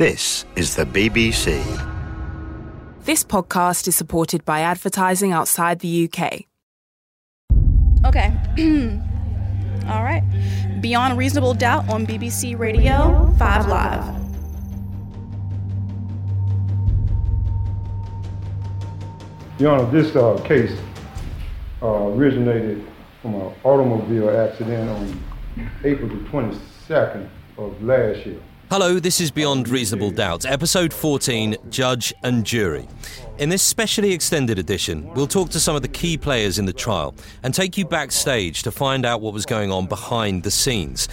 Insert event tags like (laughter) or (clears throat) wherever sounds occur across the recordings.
This is the BBC. This podcast is supported by advertising outside the UK. Okay. (clears throat) All right. Beyond Reasonable Doubt on BBC Radio 5 Live. Your Honor, this uh, case uh, originated from an automobile accident on April the 22nd of last year. Hello, this is Beyond Reasonable Doubt, episode 14 Judge and Jury. In this specially extended edition, we'll talk to some of the key players in the trial and take you backstage to find out what was going on behind the scenes.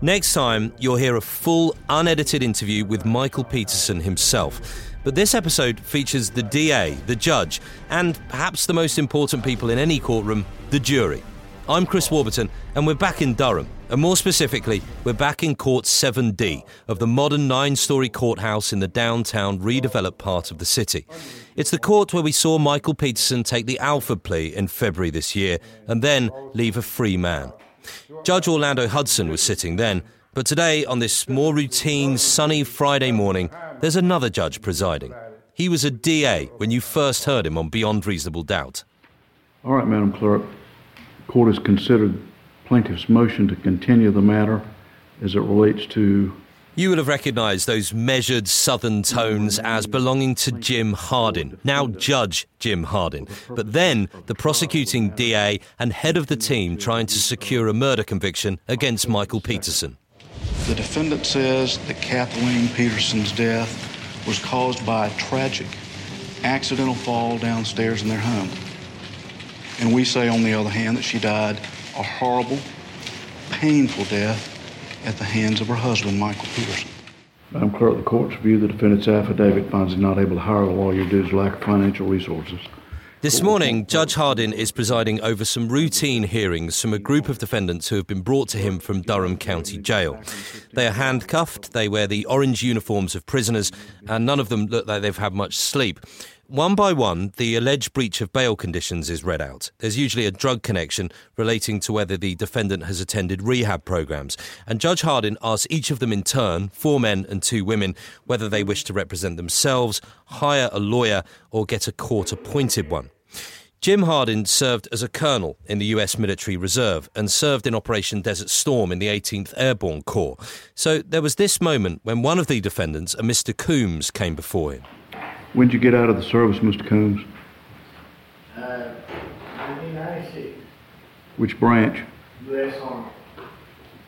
Next time, you'll hear a full, unedited interview with Michael Peterson himself. But this episode features the DA, the judge, and perhaps the most important people in any courtroom, the jury. I'm Chris Warburton, and we're back in Durham. And more specifically, we're back in Court 7D of the modern nine story courthouse in the downtown redeveloped part of the city. It's the court where we saw Michael Peterson take the Alford plea in February this year and then leave a free man. Judge Orlando Hudson was sitting then, but today, on this more routine, sunny Friday morning, there's another judge presiding. He was a DA when you first heard him on Beyond Reasonable Doubt. All right, Madam Clerk. Court has considered plaintiff's motion to continue the matter as it relates to. You will have recognised those measured southern tones as belonging to Jim Hardin, now Judge Jim Hardin, but then the prosecuting DA and head of the team trying to secure a murder conviction against Michael Peterson. The defendant says that Kathleen Peterson's death was caused by a tragic, accidental fall downstairs in their home. And we say, on the other hand, that she died a horrible, painful death at the hands of her husband, Michael Peterson. Madam Clerk, at the court's view the defendant's affidavit finds him not able to hire a lawyer due to his lack of financial resources. This morning, Judge Hardin is presiding over some routine hearings from a group of defendants who have been brought to him from Durham County Jail. They are handcuffed, they wear the orange uniforms of prisoners, and none of them look like they've had much sleep. One by one, the alleged breach of bail conditions is read out. There's usually a drug connection relating to whether the defendant has attended rehab programs. And Judge Hardin asks each of them in turn, four men and two women, whether they wish to represent themselves, hire a lawyer, or get a court appointed one. Jim Hardin served as a colonel in the US Military Reserve and served in Operation Desert Storm in the 18th Airborne Corps. So there was this moment when one of the defendants, a Mr. Coombs, came before him. When did you get out of the service, Mr. Combs? Uh, 1996, Which branch? U.S. Army,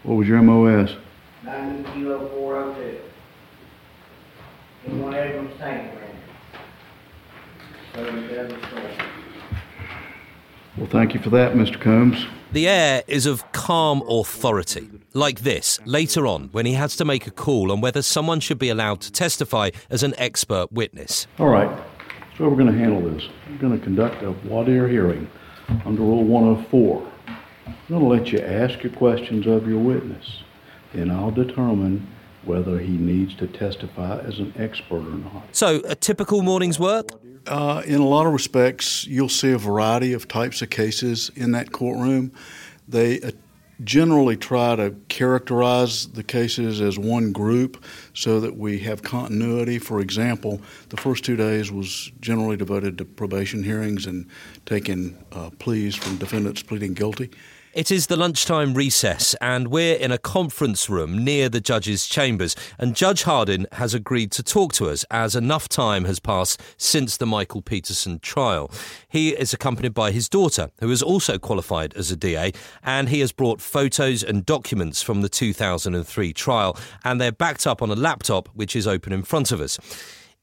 What was your MOS? 90 Kilo 402. In one tank range. Serving Desert Storm. Well, thank you for that, Mr. Combs. The air is of calm authority, like this later on when he has to make a call on whether someone should be allowed to testify as an expert witness. All right, so we're going to handle this. We're going to conduct a voir dire hearing under Rule 104. I'm going to let you ask your questions of your witness. Then I'll determine whether he needs to testify as an expert or not. So, a typical morning's work? Uh, in a lot of respects, you'll see a variety of types of cases in that courtroom. They uh, generally try to characterize the cases as one group so that we have continuity. For example, the first two days was generally devoted to probation hearings and taking uh, pleas from defendants pleading guilty. It is the lunchtime recess, and we're in a conference room near the judge's chambers. And Judge Hardin has agreed to talk to us as enough time has passed since the Michael Peterson trial. He is accompanied by his daughter, who is also qualified as a DA, and he has brought photos and documents from the 2003 trial, and they're backed up on a laptop which is open in front of us.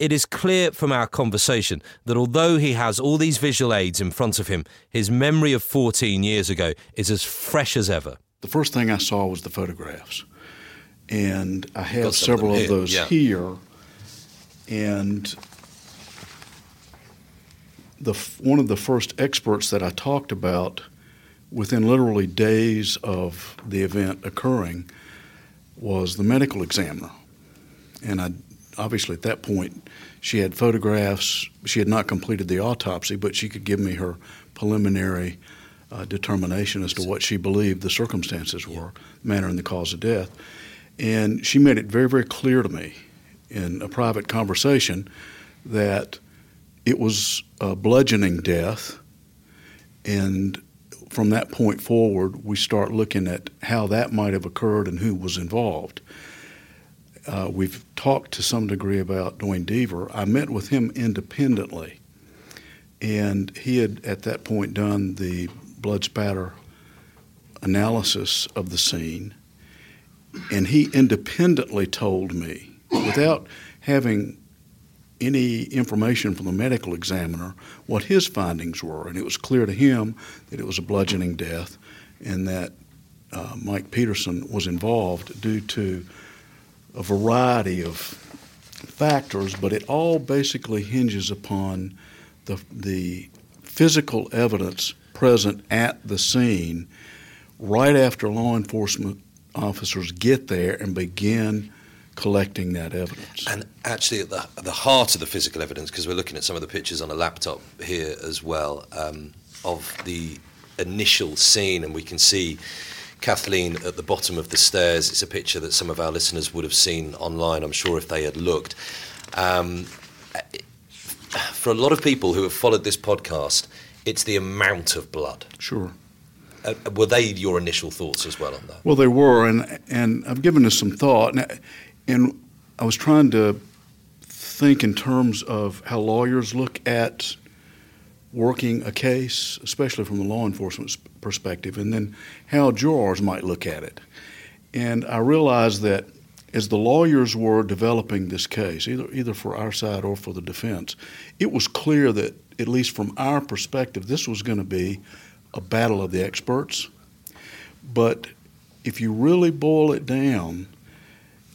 It is clear from our conversation that although he has all these visual aids in front of him, his memory of 14 years ago is as fresh as ever. The first thing I saw was the photographs. And I have Got some of several of those yeah. here. And the one of the first experts that I talked about within literally days of the event occurring was the medical examiner. And I obviously at that point she had photographs. She had not completed the autopsy, but she could give me her preliminary uh, determination as to what she believed the circumstances were, manner and the cause of death. And she made it very, very clear to me in a private conversation that it was a bludgeoning death, and from that point forward, we start looking at how that might have occurred and who was involved. Uh, we've talked to some degree about Duane Deaver. I met with him independently, and he had at that point done the blood spatter analysis of the scene, and he independently told me, without having any information from the medical examiner, what his findings were. And it was clear to him that it was a bludgeoning death and that uh, Mike Peterson was involved due to a variety of factors, but it all basically hinges upon the, the physical evidence present at the scene right after law enforcement officers get there and begin collecting that evidence. And actually, at the, at the heart of the physical evidence, because we're looking at some of the pictures on a laptop here as well, um, of the initial scene, and we can see Kathleen at the bottom of the stairs. It's a picture that some of our listeners would have seen online, I'm sure, if they had looked. Um, for a lot of people who have followed this podcast, it's the amount of blood. Sure. Uh, were they your initial thoughts as well on that? Well, they were, and and I've given this some thought, and, and I was trying to think in terms of how lawyers look at working a case, especially from the law enforcement perspective, and then how jurors might look at it. And I realized that as the lawyers were developing this case, either either for our side or for the defense, it was clear that at least from our perspective, this was going to be a battle of the experts. But if you really boil it down,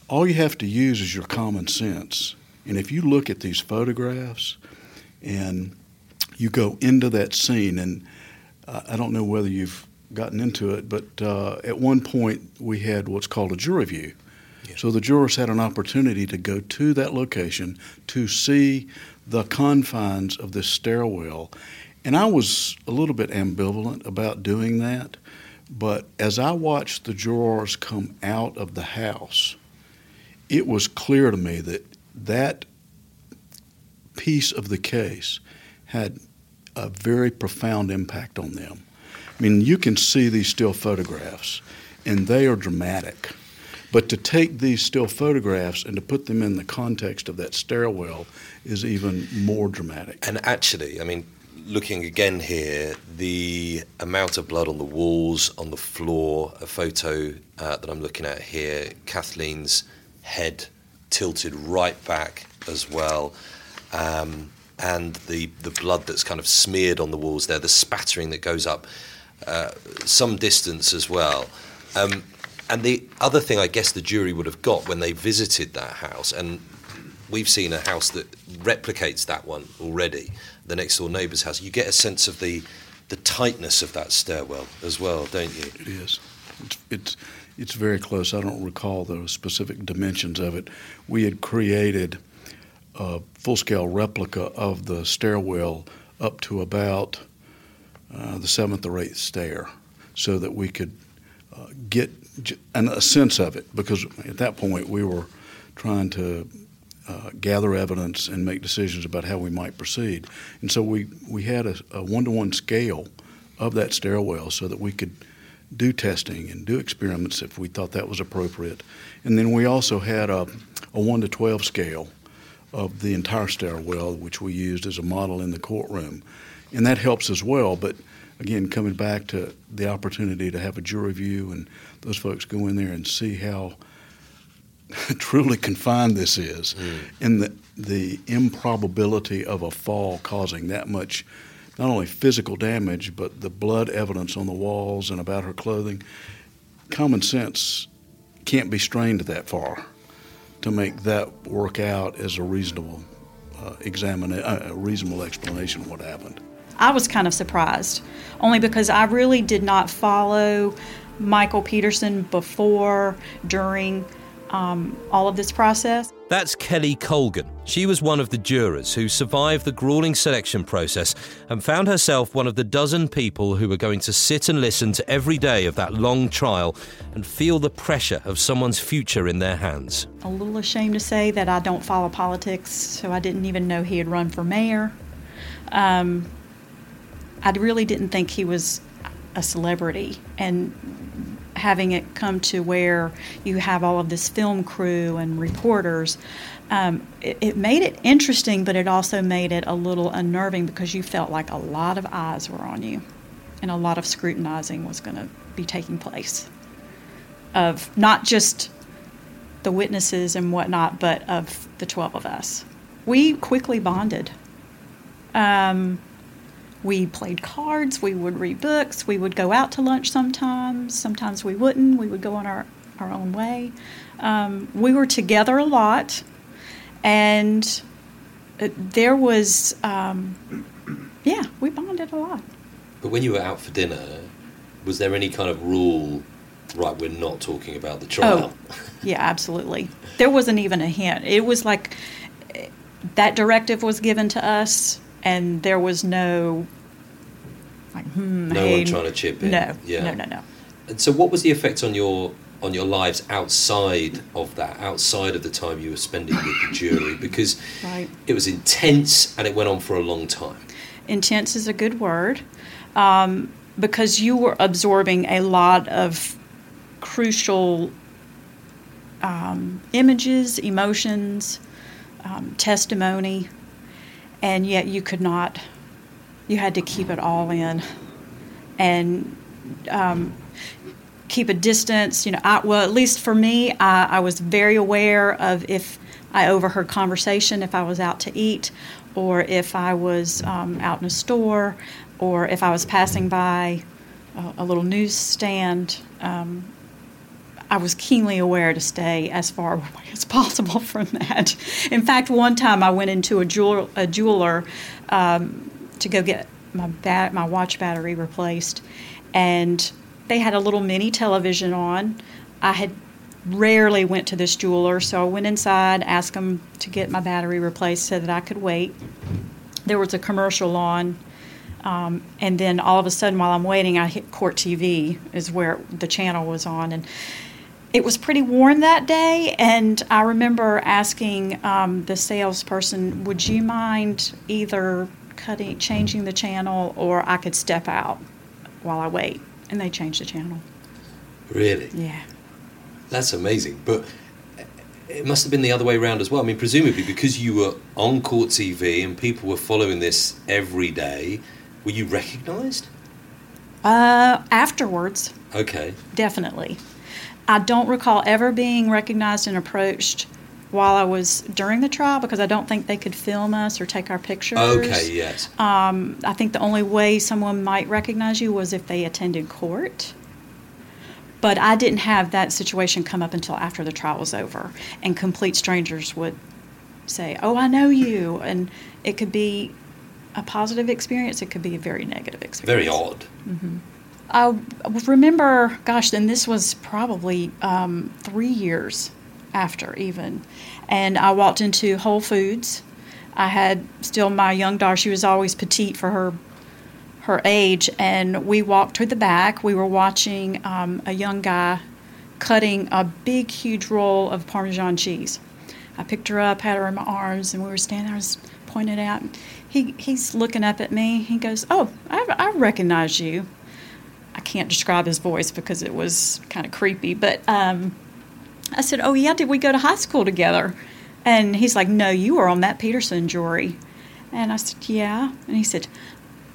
all you have to use is your common sense. And if you look at these photographs and you go into that scene, and uh, I don't know whether you've gotten into it, but uh, at one point we had what's called a jury view. Yeah. So the jurors had an opportunity to go to that location to see the confines of this stairwell and I was a little bit ambivalent about doing that, but as I watched the jurors come out of the house, it was clear to me that that piece of the case had a very profound impact on them. I mean, you can see these still photographs, and they are dramatic. But to take these still photographs and to put them in the context of that stairwell is even more dramatic. And actually, I mean, looking again here, the amount of blood on the walls, on the floor, a photo uh, that I'm looking at here, Kathleen's head tilted right back as well. Um, and the, the blood that's kind of smeared on the walls there, the spattering that goes up uh, some distance as well. Um, and the other thing I guess the jury would have got when they visited that house, and we've seen a house that replicates that one already, the next door neighbour's house, you get a sense of the the tightness of that stairwell as well, don't you? Is. It's it's, it's very close. I don't recall the specific dimensions of it. We had created a full-scale replica of the stairwell up to about uh, the seventh or eighth stair, so that we could uh, get a sense of it. Because at that point we were trying to uh, gather evidence and make decisions about how we might proceed. And so we, we had a one to one scale of that stairwell so that we could do testing and do experiments if we thought that was appropriate. And then we also had a, a 1 to 12 scale of the entire stairwell, which we used as a model in the courtroom. And that helps as well. But again, coming back to the opportunity to have a jury view and those folks go in there and see how (laughs) truly confined this is, mm. and the the improbability of a fall causing that much, not only physical damage, but the blood evidence on the walls and about her clothing. Common sense can't be strained that far to make that work out as a reasonable uh, examine uh, a reasonable explanation of what happened. I was kind of surprised, only because I really did not follow Michael Peterson before, during, um, all of this process. That's Kelli Colgan. She was one of the jurors who survived the grueling selection process and found herself one of the dozen people who were going to sit and listen to every day of that long trial and feel the pressure of someone's future in their hands. A little ashamed to say that I don't follow politics, so I didn't even know he had run for mayor. Um, I really didn't think he was a celebrity. And having it come to where you have all of this film crew and reporters, um, it, it, made it interesting, but it also made it a little unnerving because you felt like a lot of eyes were on you and a lot of scrutinizing was going to be taking place of not just the witnesses and whatnot, but of the 12 of us. We quickly bonded. Um, we played cards, we would read books, we would go out to lunch sometimes, sometimes we wouldn't, we would go on our, our own way. Um, we were together a lot, and there was, um, yeah, we bonded a lot. But when you were out for dinner, was there any kind of rule? Right, we're not talking about the trial. Oh, yeah, absolutely. There wasn't even a hint. It was like that directive was given to us and there was no like hmm, no hey, one trying to chip in. No, yeah. no, no, no. And so, what was the effect on your on your lives outside of that, outside of the time you were spending with the jury? Because right. it was intense and it went on for a long time. Intense is a good word um, because you were absorbing a lot of crucial um, images, emotions, um, testimony and yet you could not. You had to keep it all in, and um, keep a distance. You know, I, well, at least for me, I, I was very aware of if I overheard conversation, if I was out to eat, or if I was um, out in a store, or if I was passing by a, a little newsstand. Um, I was keenly aware to stay as far (laughs) away as possible from that. In fact, one time I went into a, jewel, a jeweler um, to go get my bat, my watch battery replaced, and they had a little mini television on. I had rarely went to this jeweler, so I went inside, asked them to get my battery replaced so that I could wait. There was a commercial on. Um, and then all of a sudden, while I'm waiting, I hit Court TV, is where the channel was on, and it was pretty warm that day, and I remember asking um, the salesperson, "Would you mind either cutting, changing the channel, or I could step out while I wait?" And they changed the channel. Really? Yeah. That's amazing, but it must have been the other way around as well. I mean, presumably because you were on court TV and people were following this every day, were you recognised? Uh, afterwards. Okay. Definitely. I don't recall ever being recognized and approached while I was during the trial because I don't think they could film us or take our pictures. Okay, yes. Um, I think the only way someone might recognize you was if they attended court. But I didn't have that situation come up until after the trial was over, and complete strangers would say, "Oh, I know you," and it could be a positive experience. It could be a very negative experience. Very odd. Mm-hmm. I remember, gosh, then this was probably um, three years after even. And I walked into Whole Foods. I had still my young daughter, she was always petite for her her age, and we walked to the back. We were watching um, a young guy cutting a big, huge roll of Parmesan cheese. I picked her up, had her in my arms, and we were standing there. I was pointed out. He, he's looking up at me. He goes, Oh, I, I recognize you. I can't describe his voice because it was kind of creepy. But um, I said, "Oh yeah, did we go to high school together?" And he's like, "No, you were on that Peterson jury." And I said, "Yeah." And he said,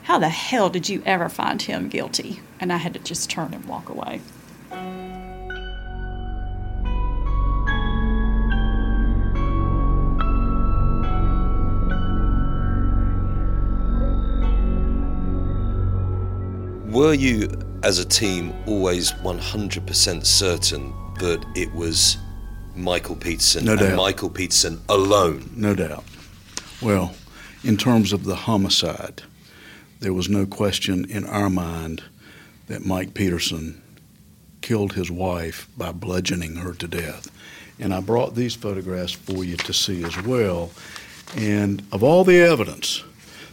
"How the hell did you ever find him guilty?" And I had to just turn and walk away. Were you as a team, always 100% certain that it was Michael Peterson no and doubt. Michael Peterson alone. No doubt. Well, in terms of the homicide, there was no question in our mind that Mike Peterson killed his wife by bludgeoning her to death. And I brought these photographs for you to see as well. And of all the evidence,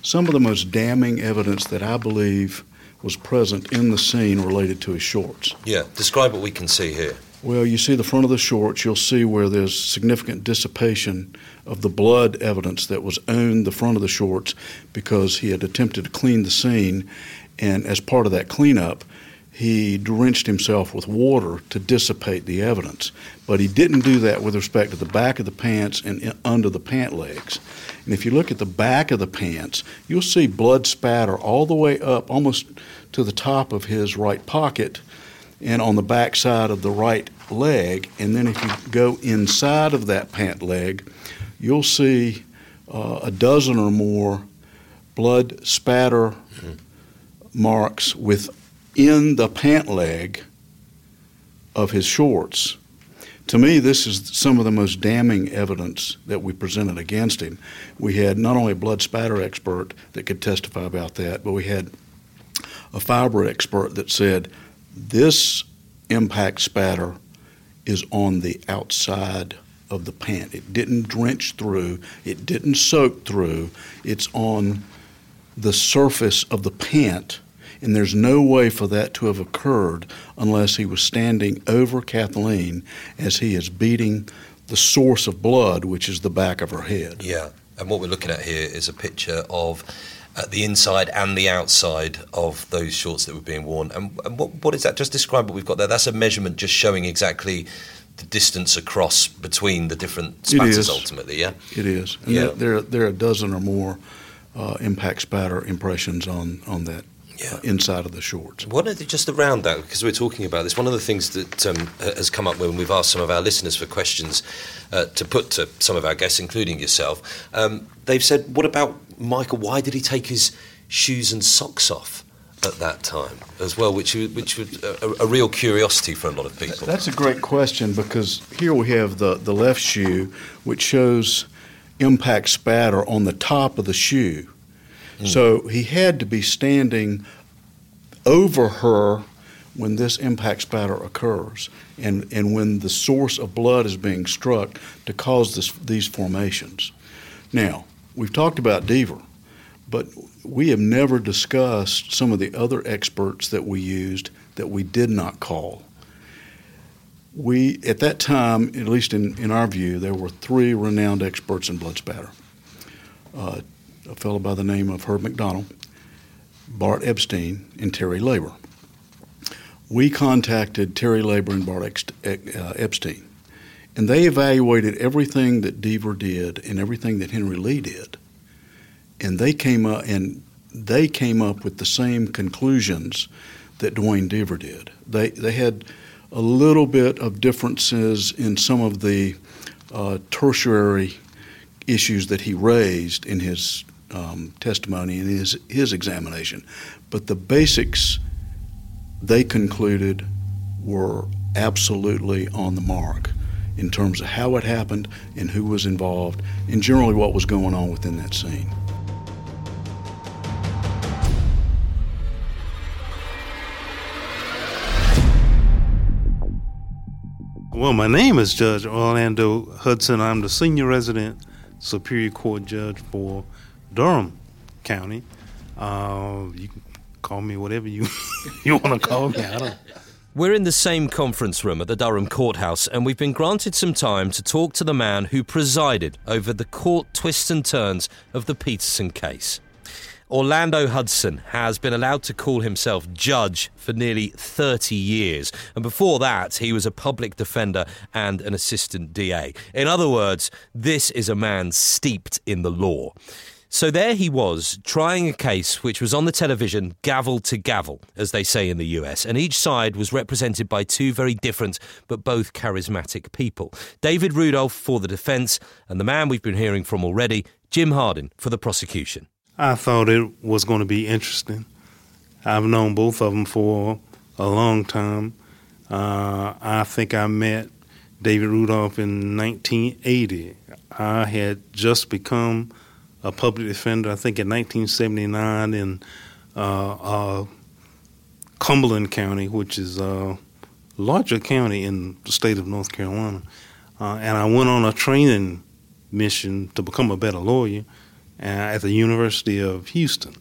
some of the most damning evidence that I believe was present in the scene related to his shorts. Yeah, describe what we can see here. Well, you see the front of the shorts, you'll see where there's significant dissipation of the blood evidence that was on the front of the shorts because he had attempted to clean the scene. And as part of that cleanup, he drenched himself with water to dissipate the evidence. But he didn't do that with respect to the back of the pants and under the pant legs. And if you look at the back of the pants, you'll see blood spatter all the way up almost to the top of his right pocket and on the back side of the right leg. And then if you go inside of that pant leg, you'll see uh, a dozen or more blood spatter mm-hmm. marks within the pant leg of his shorts. To me, this is some of the most damning evidence that we presented against him. We had not only a blood spatter expert that could testify about that, but we had a fiber expert that said this impact spatter is on the outside of the pant. It didn't drench through, it didn't soak through, it's on the surface of the pant. And there's no way for that to have occurred unless he was standing over Kathleen as he is beating the source of blood, which is the back of her head. Yeah. And what we're looking at here is a picture of uh, the inside and the outside of those shorts that were being worn. And, and what, what is that? Just describe what we've got there. That's a measurement just showing exactly the distance across between the different spatters ultimately, yeah? It is. And yeah. There, there are a dozen or more uh, impact spatter impressions on, on that yeah. uh, inside of the shorts. One of the, just around that, because we're talking about this, one of the things that um, has come up when we've asked some of our listeners for questions uh, to put to some of our guests, including yourself, um, they've said, "What about Michael? Why did he take his shoes and socks off?" At that time, as well, which which was a, a real curiosity for a lot of people. That's a great question because here we have the, the left shoe, which shows impact spatter on the top of the shoe Mm. So he had to be standing over her when this impact spatter occurs and, and when the source of blood is being struck to cause this, these formations. Now, we've talked about Deaver, but we have never discussed some of the other experts that we used that we did not call. We, at that time, at least in, in our view, there were three renowned experts in blood spatter. Uh, a fellow by the name of Herb MacDonell, Bart Epstein, and Terry Laber. We contacted Terry Laber and Bart uh, Epstein, and they evaluated everything that Deaver did and everything that Henry Lee did, and they came up and they came up with the same conclusions that Duane Deaver did. They they had a little bit of differences in some of the uh, tertiary issues that he raised in his um, testimony and his, his examination. But the basics they concluded were absolutely on the mark in terms of how it happened and who was involved and generally what was going on within that scene. Well, my name is Judge Orlando Hudson. I'm the senior resident Superior Court judge for Durham County. Uh, you can call me whatever you (laughs) you want to call me. I don't. We're in the same conference room at the Durham Courthouse, and we've been granted some time to talk to the man who presided over the court twists and turns of the Peterson case. Orlando Hudson has been allowed to call himself judge for nearly 30 years. And before that, he was a public defender and an assistant DA. In other words, this is a man steeped in the law. So there he was, trying a case which was on the television gavel to gavel, as they say in the US, and each side was represented by two very different but both charismatic people David Rudolph for the defense, and the man we've been hearing from already, Jim Hardin, for the prosecution. I thought it was going to be interesting. I've known both of them for a long time. Uh, I think I met David Rudolph in 1980. I had just become a public defender, I think in 1979 in uh, uh, Cumberland County, which is a larger county in the state of North Carolina. uh, and I went on a training mission to become a better lawyer uh, at the University of Houston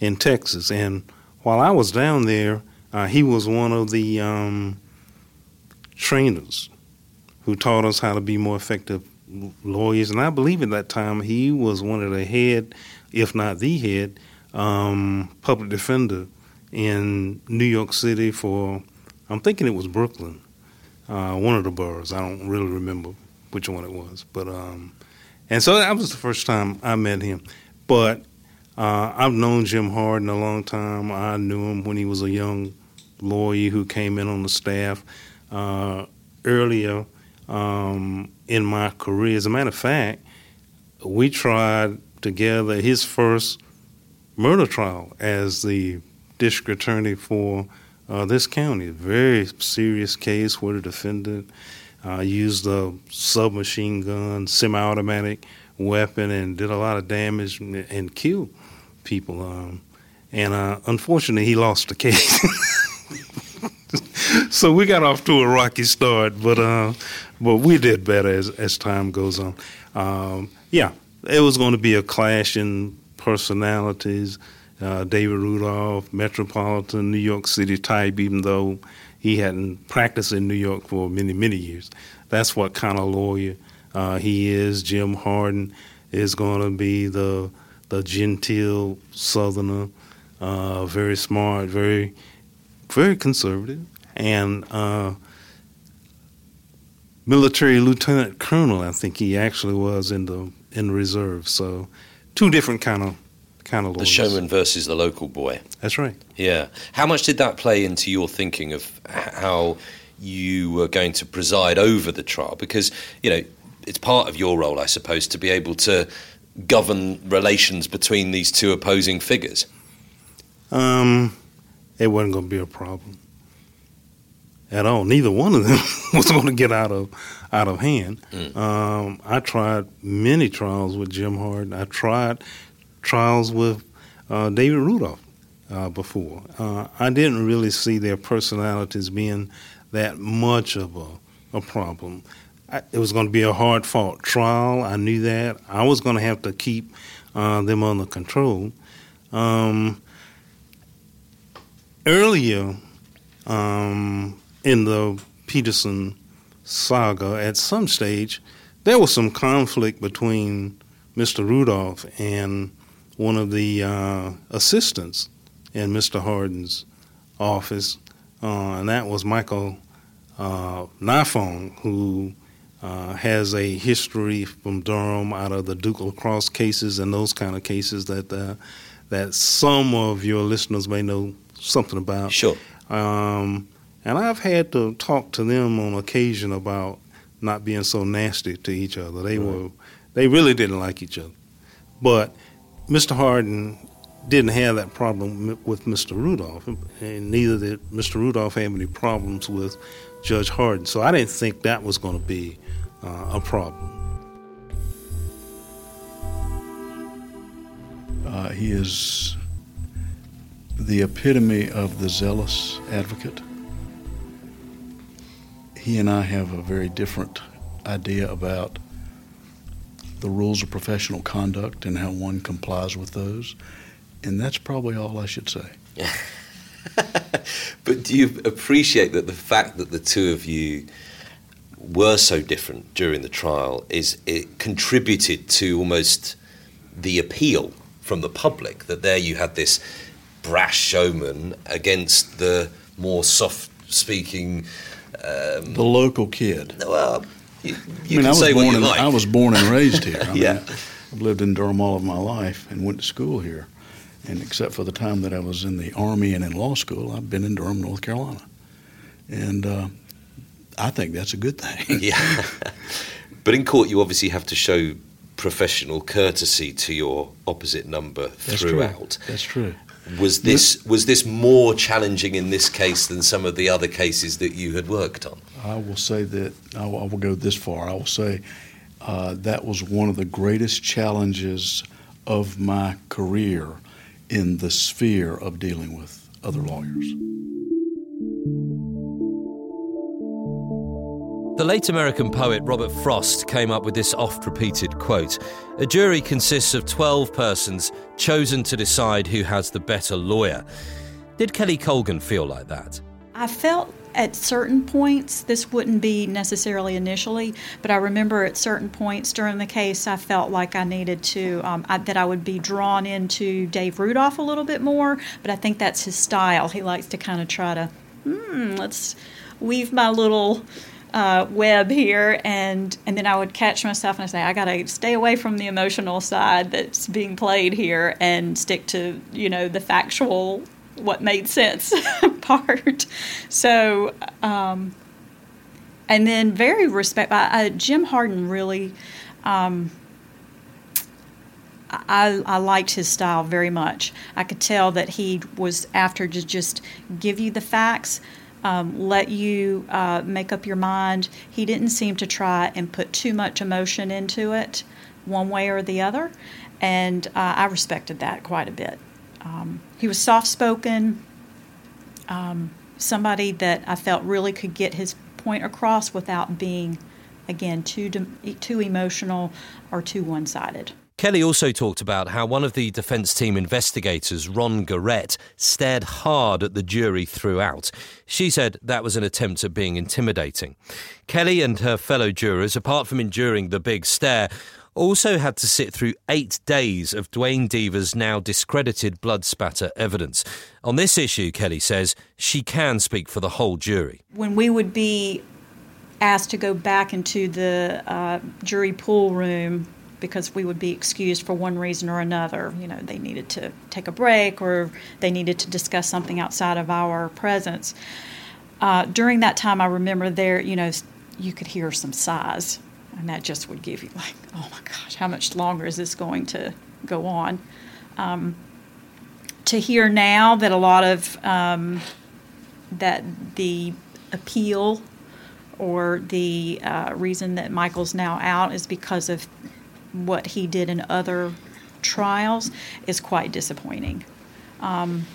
in Texas. And while I was down there, uh, he was one of the um, trainers who taught us how to be more effective lawyers. And I believe at that time he was one of the head, if not the head, um, public defender in New York City for, I'm thinking it was Brooklyn, uh, one of the boroughs. I don't really remember which one it was. But, um, and so that was the first time I met him. But uh, I've known Jim Hardin a long time. I knew him when he was a young lawyer who came in on the staff uh, earlier um, in my career. As a matter of fact, we tried together his first murder trial as the district attorney for uh, this county. A very serious case where the defendant uh, used a submachine gun, semi-automatic weapon, and did a lot of damage and, killed people. Um, and uh, unfortunately, he lost the case. (laughs) so we got off to a rocky start, but uh, but we did better as as time goes on. Um, yeah, it was going to be a clash in personalities. Uh, David Rudolph, Metropolitan, New York City type, even though he hadn't practiced in New York for many, many years. That's what kind of lawyer uh, he is. Jim Hardin is going to be the the genteel Southerner, uh, very smart, very very conservative, and uh, military lieutenant colonel. I think he actually was in the in the reserve. So two different kind of kind of The showman versus the local boy. That's right. Yeah. How much did that play into your thinking of how you were going to preside over the trial? Because, you know, it's part of your role, I suppose, to be able to govern relations between these two opposing figures. Um, it wasn't going to be a problem at all. Neither one of them (laughs) was going to get out of out of hand. Um, I tried many trials with Jim Hardin. I tried trials with uh, David Rudolph uh, before. Uh, I didn't really see their personalities being that much of a, a problem. I, it was going to be a hard fought trial. I knew that. I was going to have to keep uh, them under control. Um, earlier um, in the Peterson saga, at some stage, there was some conflict between Mr. Rudolph and one of the uh, assistants in Mr. Hardin's office, uh, and that was Michael uh, Nifong, who uh, has a history from Durham out of the Duke lacrosse cases and those kind of cases that uh, that some of your listeners may know something about. Sure. Um, and I've had to talk to them on occasion about not being so nasty to each other. They were, they really didn't like each other. But Mr. Hardin didn't have that problem with Mr. Rudolph, and neither did Mr. Rudolph have any problems with Judge Hardin. So I didn't think that was going to be uh, a problem. Uh, he is the epitome of the zealous advocate. He and I have a very different idea about the rules of professional conduct and how one complies with those. And that's probably all I should say. (laughs) But do you appreciate that the fact that the two of you were so different during the trial is it contributed to almost the appeal from the public that there you had this brash showman against the more soft speaking um, The local kid. well you, you I mean, I was say born in, like I was born and raised here. I (laughs) mean, Yeah. I've lived in Durham all of my life and went to school here. And except for the time that I was in the Army and in law school, I've been in Durham, North Carolina. And uh, I think that's a good thing. (laughs) yeah but in court you obviously have to show professional courtesy to your opposite number That's throughout true. That's true. Was this was this more challenging in this case than some of the other cases that you had worked on? I will say that I will, I will go this far. I will say uh, that was one of the greatest challenges of my career in the sphere of dealing with other lawyers. The late American poet Robert Frost came up with this oft repeated quote A jury consists of 12 persons chosen to decide who has the better lawyer. Did Kelli Colgan feel like that? I felt at certain points, this wouldn't be necessarily initially, but I remember at certain points during the case, I felt like I needed to, um, I, that I would be drawn into Dave Rudolph a little bit more, but I think that's his style. He likes to kind of try to, hmm, let's weave my little uh, web here, and and then I would catch myself and I say, I gotta stay away from the emotional side that's being played here and stick to you know the factual what made sense (laughs) part. So, um, and then very respect. Uh, Jim Hardin really, um, I, I liked his style very much. I could tell that he was after to just give you the facts. Um, let you uh, make up your mind. He didn't seem to try and put too much emotion into it, one way or the other, and uh, I respected that quite a bit. Um, he was soft spoken, um, somebody that I felt really could get his point across without being, again, too, too emotional or too one sided. Kelli also talked about how one of the defence team investigators, Ron Guerette, stared hard at the jury throughout. She said that was an attempt at being intimidating. Kelli and her fellow jurors, apart from enduring the big stare, also had to sit through eight days of Duane Deaver's now discredited blood spatter evidence. On this issue, Kelli says she can speak for the whole jury. When we would be asked to go back into the uh, jury pool room because we would be excused for one reason or another. You know, they needed to take a break or they needed to discuss something outside of our presence. Uh, during that time, I remember there, you know, you could hear some sighs, and that just would give you like, oh my gosh, how much longer is this going to go on? Um, to hear now that a lot of um, that the appeal or the uh, reason that Michael's now out is because of what he did in other trials is quite disappointing. Um,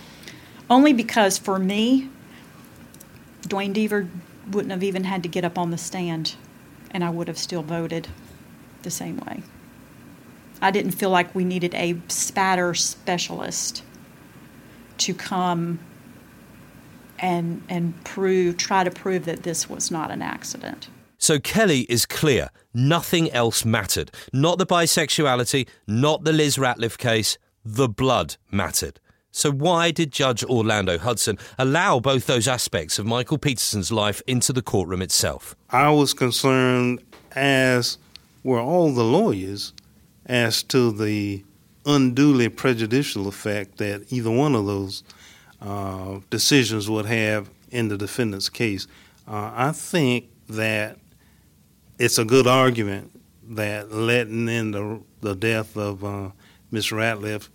only because for me, Duane Deaver wouldn't have even had to get up on the stand, and I would have still voted the same way. I didn't feel like we needed a spatter specialist to come and and prove try to prove that this was not an accident. So Kelli is clear. Nothing else mattered. Not the bisexuality, not the Liz Ratliff case. The blood mattered. So why did Judge Orlando Hudson allow both those aspects of Michael Peterson's life into the courtroom itself? I was concerned, as were all the lawyers, as to the unduly prejudicial effect that either one of those uh, decisions would have in the defendant's case. Uh, I think that it's a good argument that letting in the, the death of uh, Miss Ratliff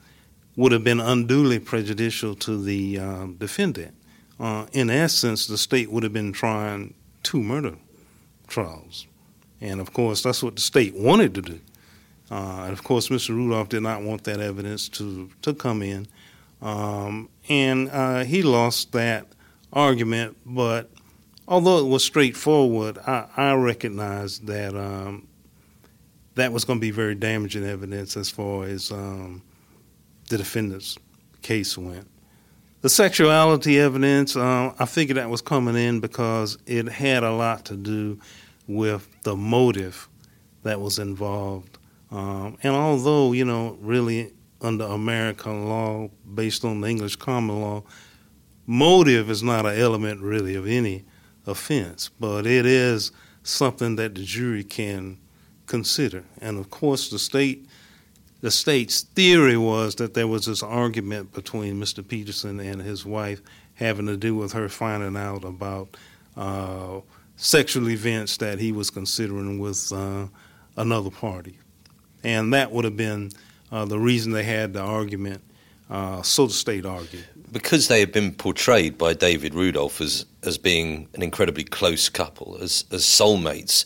would have been unduly prejudicial to the uh, defendant. Uh, in essence, the state would have been trying two murder trials. And of course, that's what the state wanted to do. Uh, and of course, Mr. Rudolph did not want that evidence to, to come in. Um, and uh, he lost that argument, but although it was straightforward, I, I recognized that um, that was going to be very damaging evidence as far as um, the defendant's case went. The sexuality evidence, uh, I figured that was coming in because it had a lot to do with the motive that was involved. Um, and although, you know, really under American law, based on the English common law, motive is not an element really of any offense, but it is something that the jury can consider. And of course, the state, the state's theory was that there was this argument between Mr. Peterson and his wife having to do with her finding out about uh, sexual events that he was considering with uh, another party, and that would have been uh, the reason they had the argument. Uh, so the state argued because they had been portrayed by David Rudolph as as being an incredibly close couple, as as soulmates,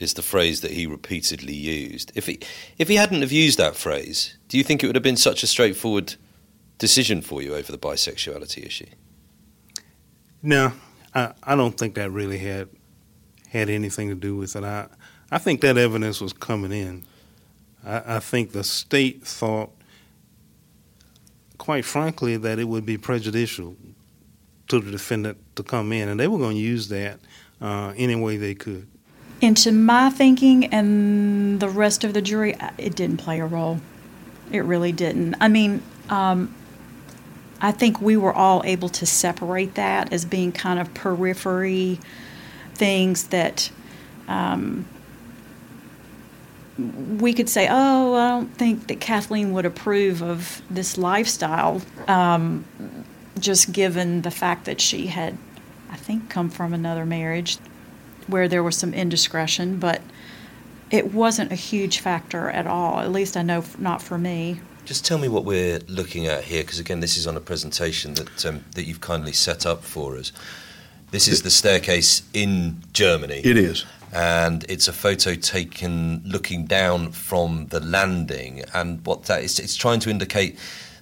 is the phrase that he repeatedly used. If he if he hadn't have used that phrase, do you think it would have been such a straightforward decision for you over the bisexuality issue? No, I, I don't think that really had had anything to do with it. I, I think that evidence was coming in. I, I think the state thought, quite frankly, that it would be prejudicial to the defendant to come in, and they were going to use that uh, any way they could. Into my thinking and the rest of the jury, it didn't play a role. It really didn't. I mean, um, I think we were all able to separate that as being kind of periphery things that um, we could say, oh, I don't think that Kathleen would approve of this lifestyle, um, just given the fact that she had, I think, come from another marriage where there was some indiscretion, but it wasn't a huge factor at all. At least I know not for me. Just tell me what we're looking at here, because again, this is on a presentation that um, that you've kindly set up for us. This is the staircase in Germany. It is. And it's a photo taken looking down from the landing. And what that is, it's trying to indicate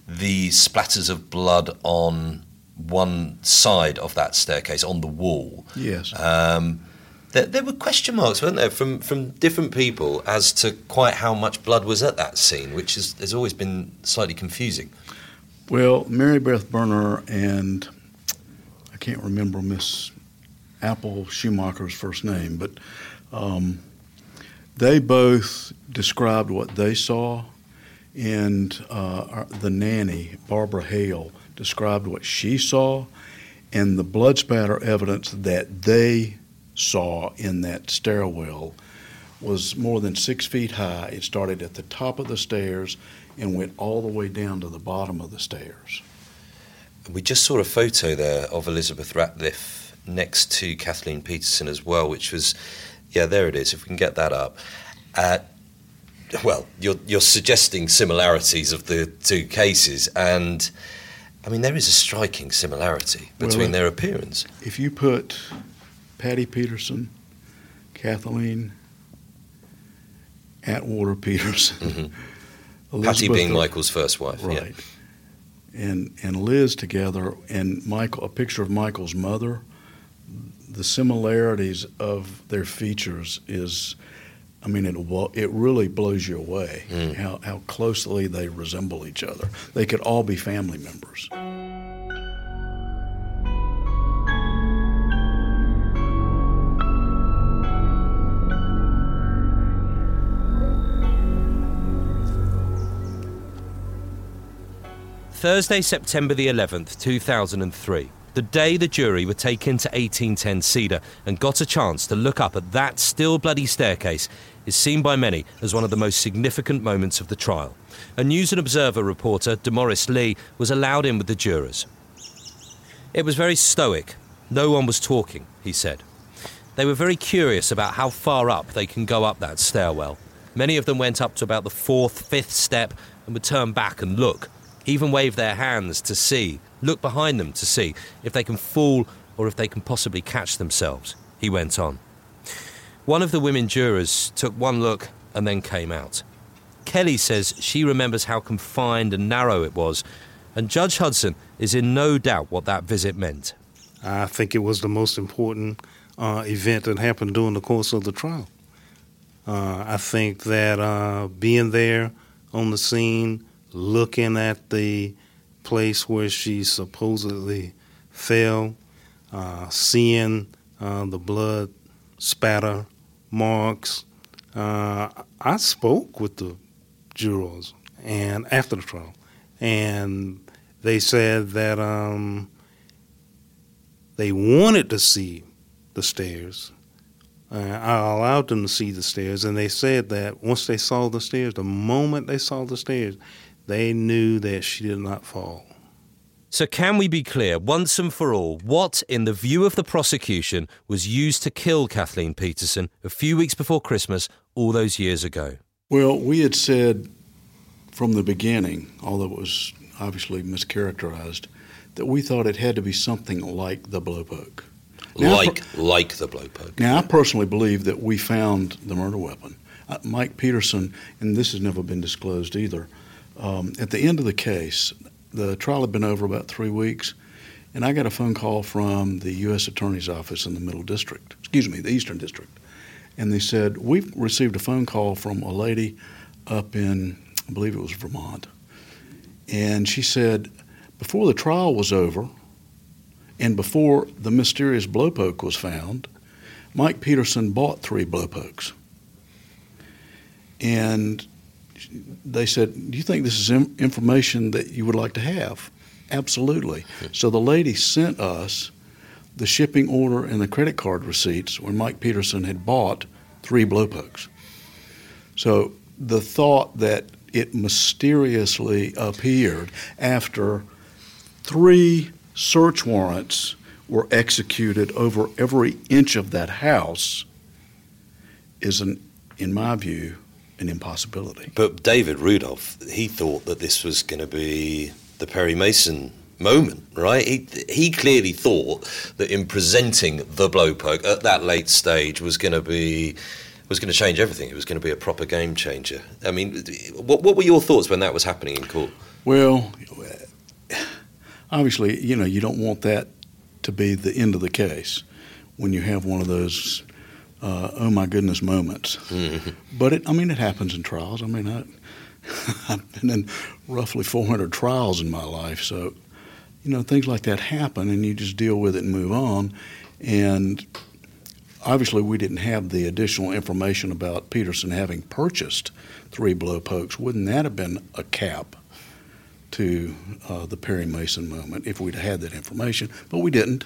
the splatters of blood on one side of that staircase, on the wall. Yes. Um, there, there, were question marks, weren't there, from, from different people as to quite how much blood was at that scene, which is, has always been slightly confusing. Well, Mary Beth Berner and I can't remember Miss Appel-Schumacher's first name, but um, they both described what they saw, and uh, the nanny, Barbara Hale, described what she saw, and the blood spatter evidence that they saw in that stairwell was more than six feet high. It started at the top of the stairs and went all the way down to the bottom of the stairs. We just saw a photo there of Elizabeth Ratliff next to Kathleen Peterson as well, which was, yeah, there it is. If we can get that up. Uh, well, you're, you're suggesting similarities of the two cases, and I mean, there is a striking similarity between well, their appearance. If you put Patty Peterson, Kathleen Atwater Peterson. Mm-hmm. Patty being Michael's first wife, right? Yeah. And and Liz together, and Michael, a picture of Michael's mother. The similarities of their features is, I mean, it it really blows you away mm. how how closely they resemble each other. They could all be family members. Thursday, September the 11th, 2003, the day the jury were taken to 1810 Cedar and got a chance to look up at that still bloody staircase, is seen by many as one of the most significant moments of the trial. A News and Observer reporter, Demorris Lee, was allowed in with the jurors. It was very stoic. No one was talking, he said. They were very curious about how far up they can go up that stairwell. Many of them went up to about the fourth, fifth step and would turn back and look even wave their hands to see, look behind them to see if they can fall or if they can possibly catch themselves, he went on. One of the women jurors took one look and then came out. Kelli says she remembers how confined and narrow it was, and Judge Hudson is in no doubt what that visit meant. I think it was the most important uh, event that happened during the course of the trial. Uh, I think that uh, being there on the scene, looking at the place where she supposedly fell, uh, seeing uh, the blood spatter marks. Uh, I spoke with the jurors and after the trial, and they said that um, they wanted to see the stairs. Uh, I allowed them to see the stairs, and they said that once they saw the stairs, the moment they saw the stairs, they knew that she did not fall. So, can we be clear once and for all what, in the view of the prosecution, was used to kill Kathleen Peterson a few weeks before Christmas all those years ago? Well, we had said from the beginning, although it was obviously mischaracterized, that we thought it had to be something like the blowpoke. Now, like, like the blowpoke. Now, I personally believe that we found the murder weapon. Uh, Mike Peterson, and this has never been disclosed either, um, at the end of the case, the trial had been over about three weeks, And I got a phone call from the U.S. Attorney's Office in the Middle District, excuse me, the Eastern District. And they said, We've received a phone call from a lady up in, I believe it was Vermont. And she said, before the trial was over and before the mysterious blowpoke was found, Mike Peterson bought three blowpokes. And they said, Do you think this is information that you would like to have? Absolutely. So the lady sent us the shipping order and the credit card receipts when Mike Peterson had bought three blowpokes. So the thought that it mysteriously appeared after three search warrants were executed over every inch of that house is an, in my view, an impossibility. But David Rudolph, he thought that this was going to be the Perry Mason moment, right? He, he clearly thought that in presenting the blowpoke at that late stage was going to be was going to change everything. It was going to be a proper game changer. I mean, what, what were your thoughts when that was happening in court? Well, obviously, you know, you don't want that to be the end of the case when you have one of those uh, oh my goodness moments. Mm-hmm. (laughs) But it, I mean, it happens in trials. I mean, I, (laughs) I've been in roughly 400 trials in my life, so you know things like that happen, and you just deal with it and move on. And obviously, we didn't have the additional information about Peterson having purchased three blow pokes. Wouldn't that have been a cap to uh, the Perry Mason moment if we'd had that information? But we didn't,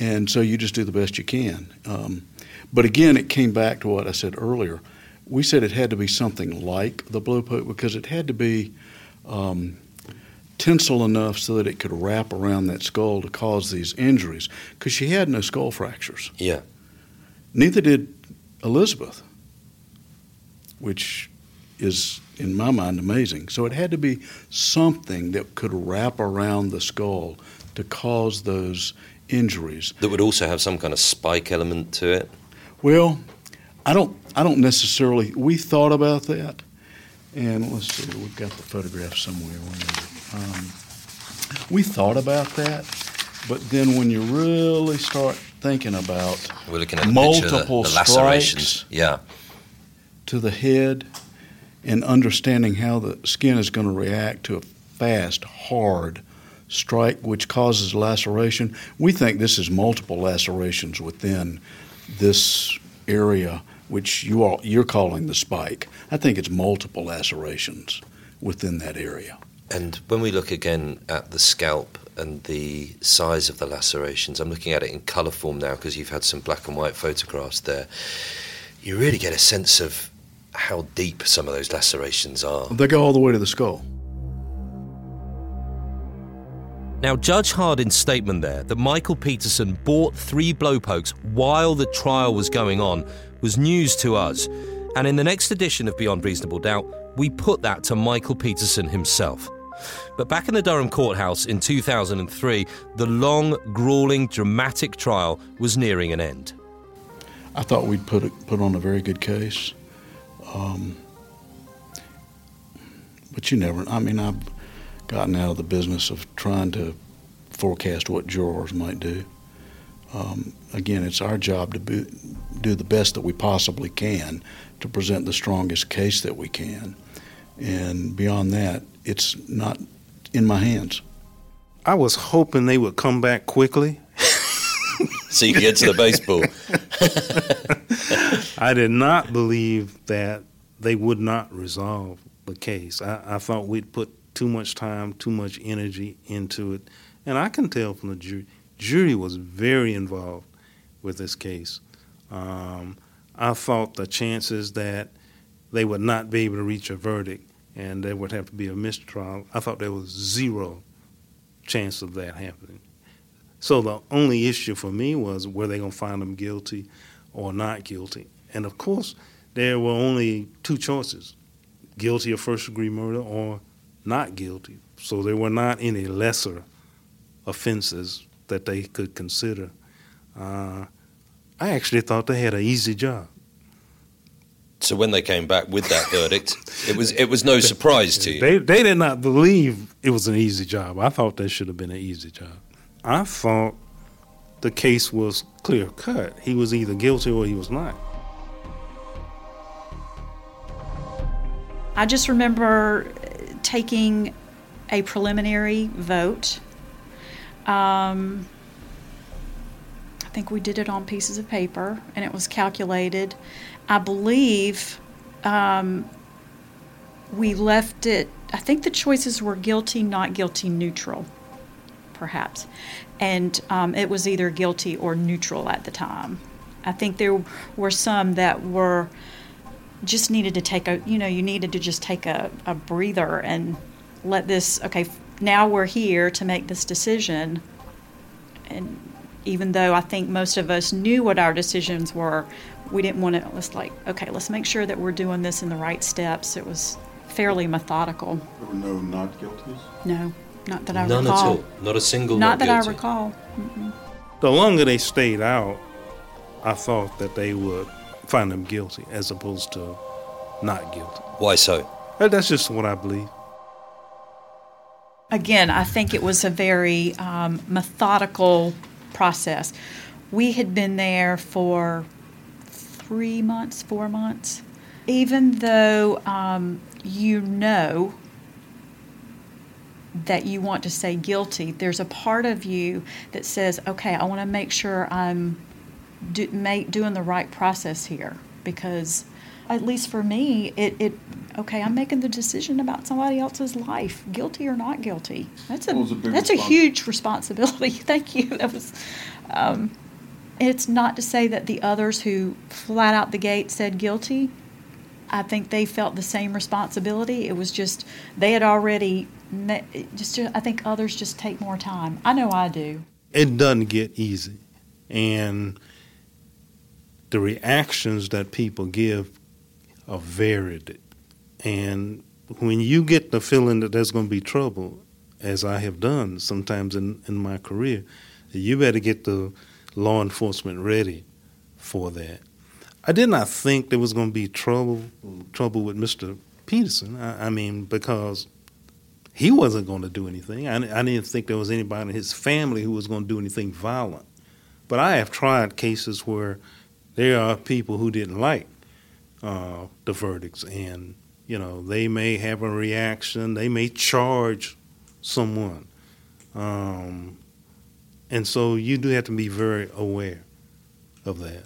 and so you just do the best you can. Um, but again, it came back to what I said earlier. We said it had to be something like the blow poke because it had to be. Um, tensile enough so that it could wrap around that skull to cause these injuries because she had no skull fractures. Yeah. Neither did Elizabeth, which is, in my mind, amazing. So it had to be something that could wrap around the skull to cause those injuries. That would also have some kind of spike element to it. Well, I don't. I don't necessarily. We thought about that, and let's see. We've got the photograph somewhere. Um, we thought about that, but then when you really start thinking about we're looking at multiple the, the lacerations, yeah, to the head, and understanding how the skin is going to react to a fast, hard strike, which causes laceration. We think this is multiple lacerations within this area, which you are you're calling the spike. I think it's multiple lacerations within that area. And when we look again at the scalp and the size of the lacerations, I'm looking at it in colour form now because you've had some black and white photographs there. You really get a sense of how deep some of those lacerations are. They go all the way to the skull. Now, Judge Hardin's statement there that Michael Peterson bought three blowpokes while the trial was going on was news to us. And in the next edition of Beyond Reasonable Doubt, we put that to Michael Peterson himself. But back in the Durham courthouse in 2003, the long, grueling, dramatic trial was nearing an end. I thought we'd put, put on a very good case. Um, but you never, I mean, I've gotten out of the business of trying to forecast what jurors might do. Um, again, it's our job to be, do the best that we possibly can to present the strongest case that we can. And beyond that, it's not in my hands. I was hoping they would come back quickly. (laughs) so you can get to the baseball. (laughs) I did not believe that they would not resolve the case. I, I, thought we'd put too much time, too much energy into it. And I can tell from the jury, jury was very involved with this case. Um, I thought the chances that they would not be able to reach a verdict and there would have to be a mistrial. I thought there was zero chance of that happening. So the only issue for me was were they going to find them guilty or not guilty? And of course, there were only two choices guilty of first degree murder or not guilty. So there were not any lesser offenses that they could consider. Uh, I actually thought they had an easy job. So when they came back with that verdict, it was it was no surprise to you. They they did not believe it was an easy job. I thought that should have been an easy job. I thought the case was clear cut. He was either guilty or he was not. I just remember taking a preliminary vote. Um, I think we did it on pieces of paper and it was calculated. I believe um, we left it, I think the choices were guilty, not guilty, neutral, perhaps. And um, it was either guilty or neutral at the time. I think there were some that were just needed to take a, you know, you needed to just take a, a breather and let this, okay, now we're here to make this decision. And even though I think most of us knew what our decisions were, we didn't want to, it was like, okay, let's make sure that we're doing this in the right steps. It was fairly methodical. There were no not guilties? No, not that I None recall. at all. Not a single. Not, that guilty. I recall. Mm-mm. The longer they stayed out, I thought that they would find them guilty as opposed to not guilty. Why so? That's just what I believe. Again, I think it was a very um, methodical process. We had been there for three months, four months. Even though um, you know that you want to say guilty, there's a part of you that says, okay, I want to make sure I'm do, make, doing the right process here because at least for me it, it okay i'm making the decision about somebody else's life guilty or not guilty. That's a, Well, a big that's a huge responsibility. (laughs) Thank you. That was um, it's not to say that the others who flat out the gate said guilty i think they felt the same responsibility. It was just they had already ma- just i think others just take more time. I know i do. It doesn't get easy. And the reactions that people give are varied. And when you get the feeling that there's going to be trouble, as I have done sometimes in, in my career, you better get the law enforcement ready for that. I did not think there was going to be trouble trouble with Mr. Peterson. I, I mean, because he wasn't going to do anything. I, I didn't think there was anybody in his family who was going to do anything violent. But I have tried cases where there are people who didn't like uh, the verdicts, and you know they may have a reaction. They may charge someone, um, and so you do have to be very aware of that.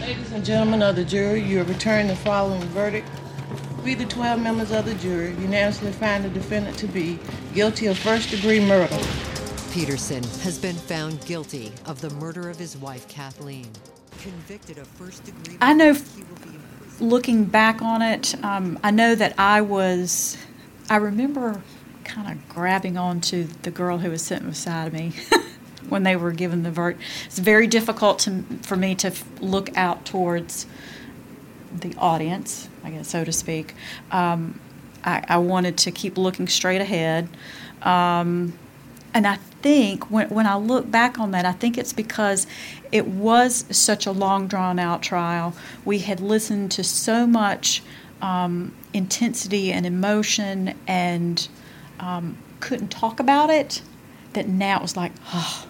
Ladies and gentlemen of the jury, you have returned the following verdict. We, the 12 members of the jury, unanimously find the defendant to be guilty of first degree murder. Peterson has been found guilty of the murder of his wife, Kathleen. Convicted of first degree I know, murder, f- he will be imprisoned. looking back on it, um, I know that I was, I remember kind of grabbing onto the girl who was sitting beside me (laughs) when they were given the verdict. It's very difficult to, for me to f- look out towards the audience, I guess, so to speak. Um, I, I wanted to keep looking straight ahead. Um, and I think when, when I look back on that, I think it's because it was such a long, drawn out trial. We had listened to so much um, intensity and emotion and um, couldn't talk about it that now it was like, oh.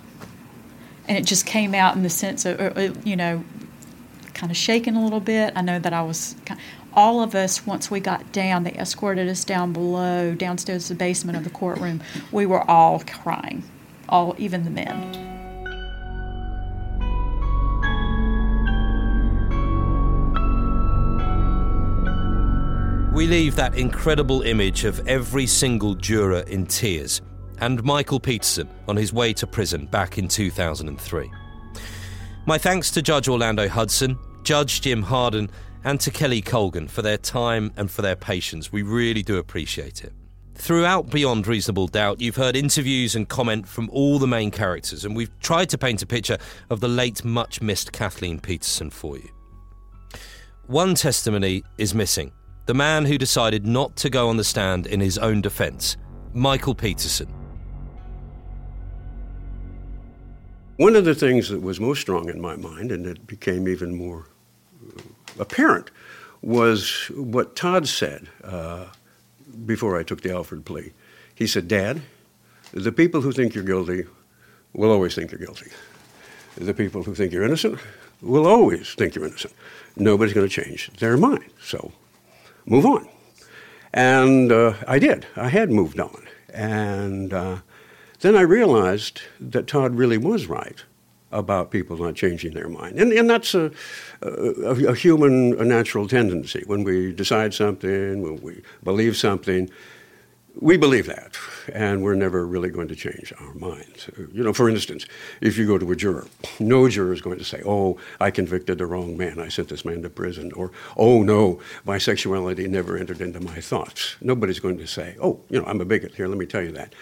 And it just came out in the sense of, uh, uh, you know, kind of shaking a little bit. I know that I was. Kind all of us, once we got down, they escorted us down below, downstairs to the basement of the courtroom. We were all crying, all even the men. We leave that incredible image of every single juror in tears and Michael Peterson on his way to prison back in 2003. My thanks to Judge Orlando Hudson, Judge Jim Hardin, and to Kelli Colgan for their time and for their patience. We really do appreciate it. Throughout Beyond Reasonable Doubt, you've heard interviews and comment from all the main characters, and we've tried to paint a picture of the late, much missed Kathleen Peterson for you. One testimony is missing the man who decided not to go on the stand in his own defence, Michael Peterson. One of the things that was most strong in my mind, and it became even more uh, apparent, was what Todd said uh, before I took the Alford plea. He said, Dad, The people who think you're guilty will always think you're guilty. The people who think you're innocent will always think you're innocent. Nobody's going to change their mind. So move on. And uh, I did. I had moved on. And uh, then I realized that Todd really was right about people not changing their mind. And, and that's a, a, a human, a natural tendency. When we decide something, when we believe something, we believe that, and we're never really going to change our minds. You know, for instance, if you go to a juror, no juror is going to say, "Oh, I convicted the wrong man. I sent this man to prison," or "Oh no, my sexuality never entered into my thoughts." Nobody's going to say, "Oh, you know, I'm a bigot." Here, let me tell you that.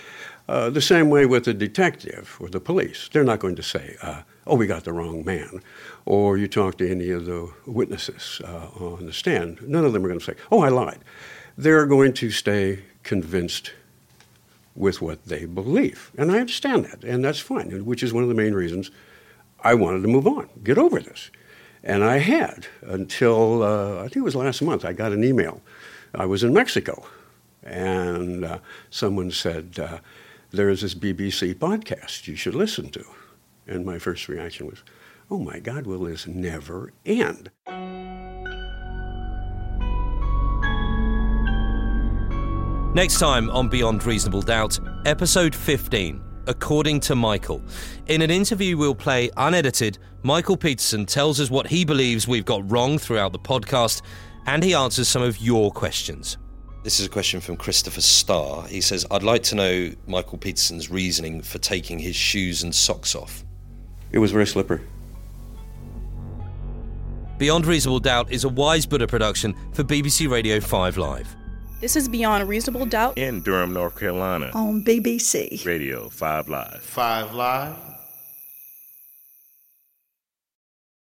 Uh, the same way with the detective or the police, they're not going to say, uh, "Oh, we got the wrong man," or you talk to any of the witnesses uh, on the stand. None of them are going to say, "Oh, I lied." They're going to stay convinced with what they believe. And I understand that, and that's fine, which is one of the main reasons I wanted to move on, get over this. And I had until, uh, I think it was last month, I got an email. I was in Mexico, and uh, someone said, uh, There is this BBC podcast you should listen to. And my first reaction was, Oh my God, will this never end? Next time on Beyond Reasonable Doubt, episode 15, According to Michael. In an interview we'll play unedited, Michael Peterson tells us what he believes we've got wrong throughout the podcast, and he answers some of your questions. This is a question from Christopher Starr. He says, I'd like to know Michael Peterson's reasoning for taking his shoes and socks off. It was very slippery. Beyond Reasonable Doubt is a Wise Buddha production for BBC Radio 5 Live. This is Beyond Reasonable Doubt in Durham, North Carolina. On BBC Radio 5 Live. 5 Live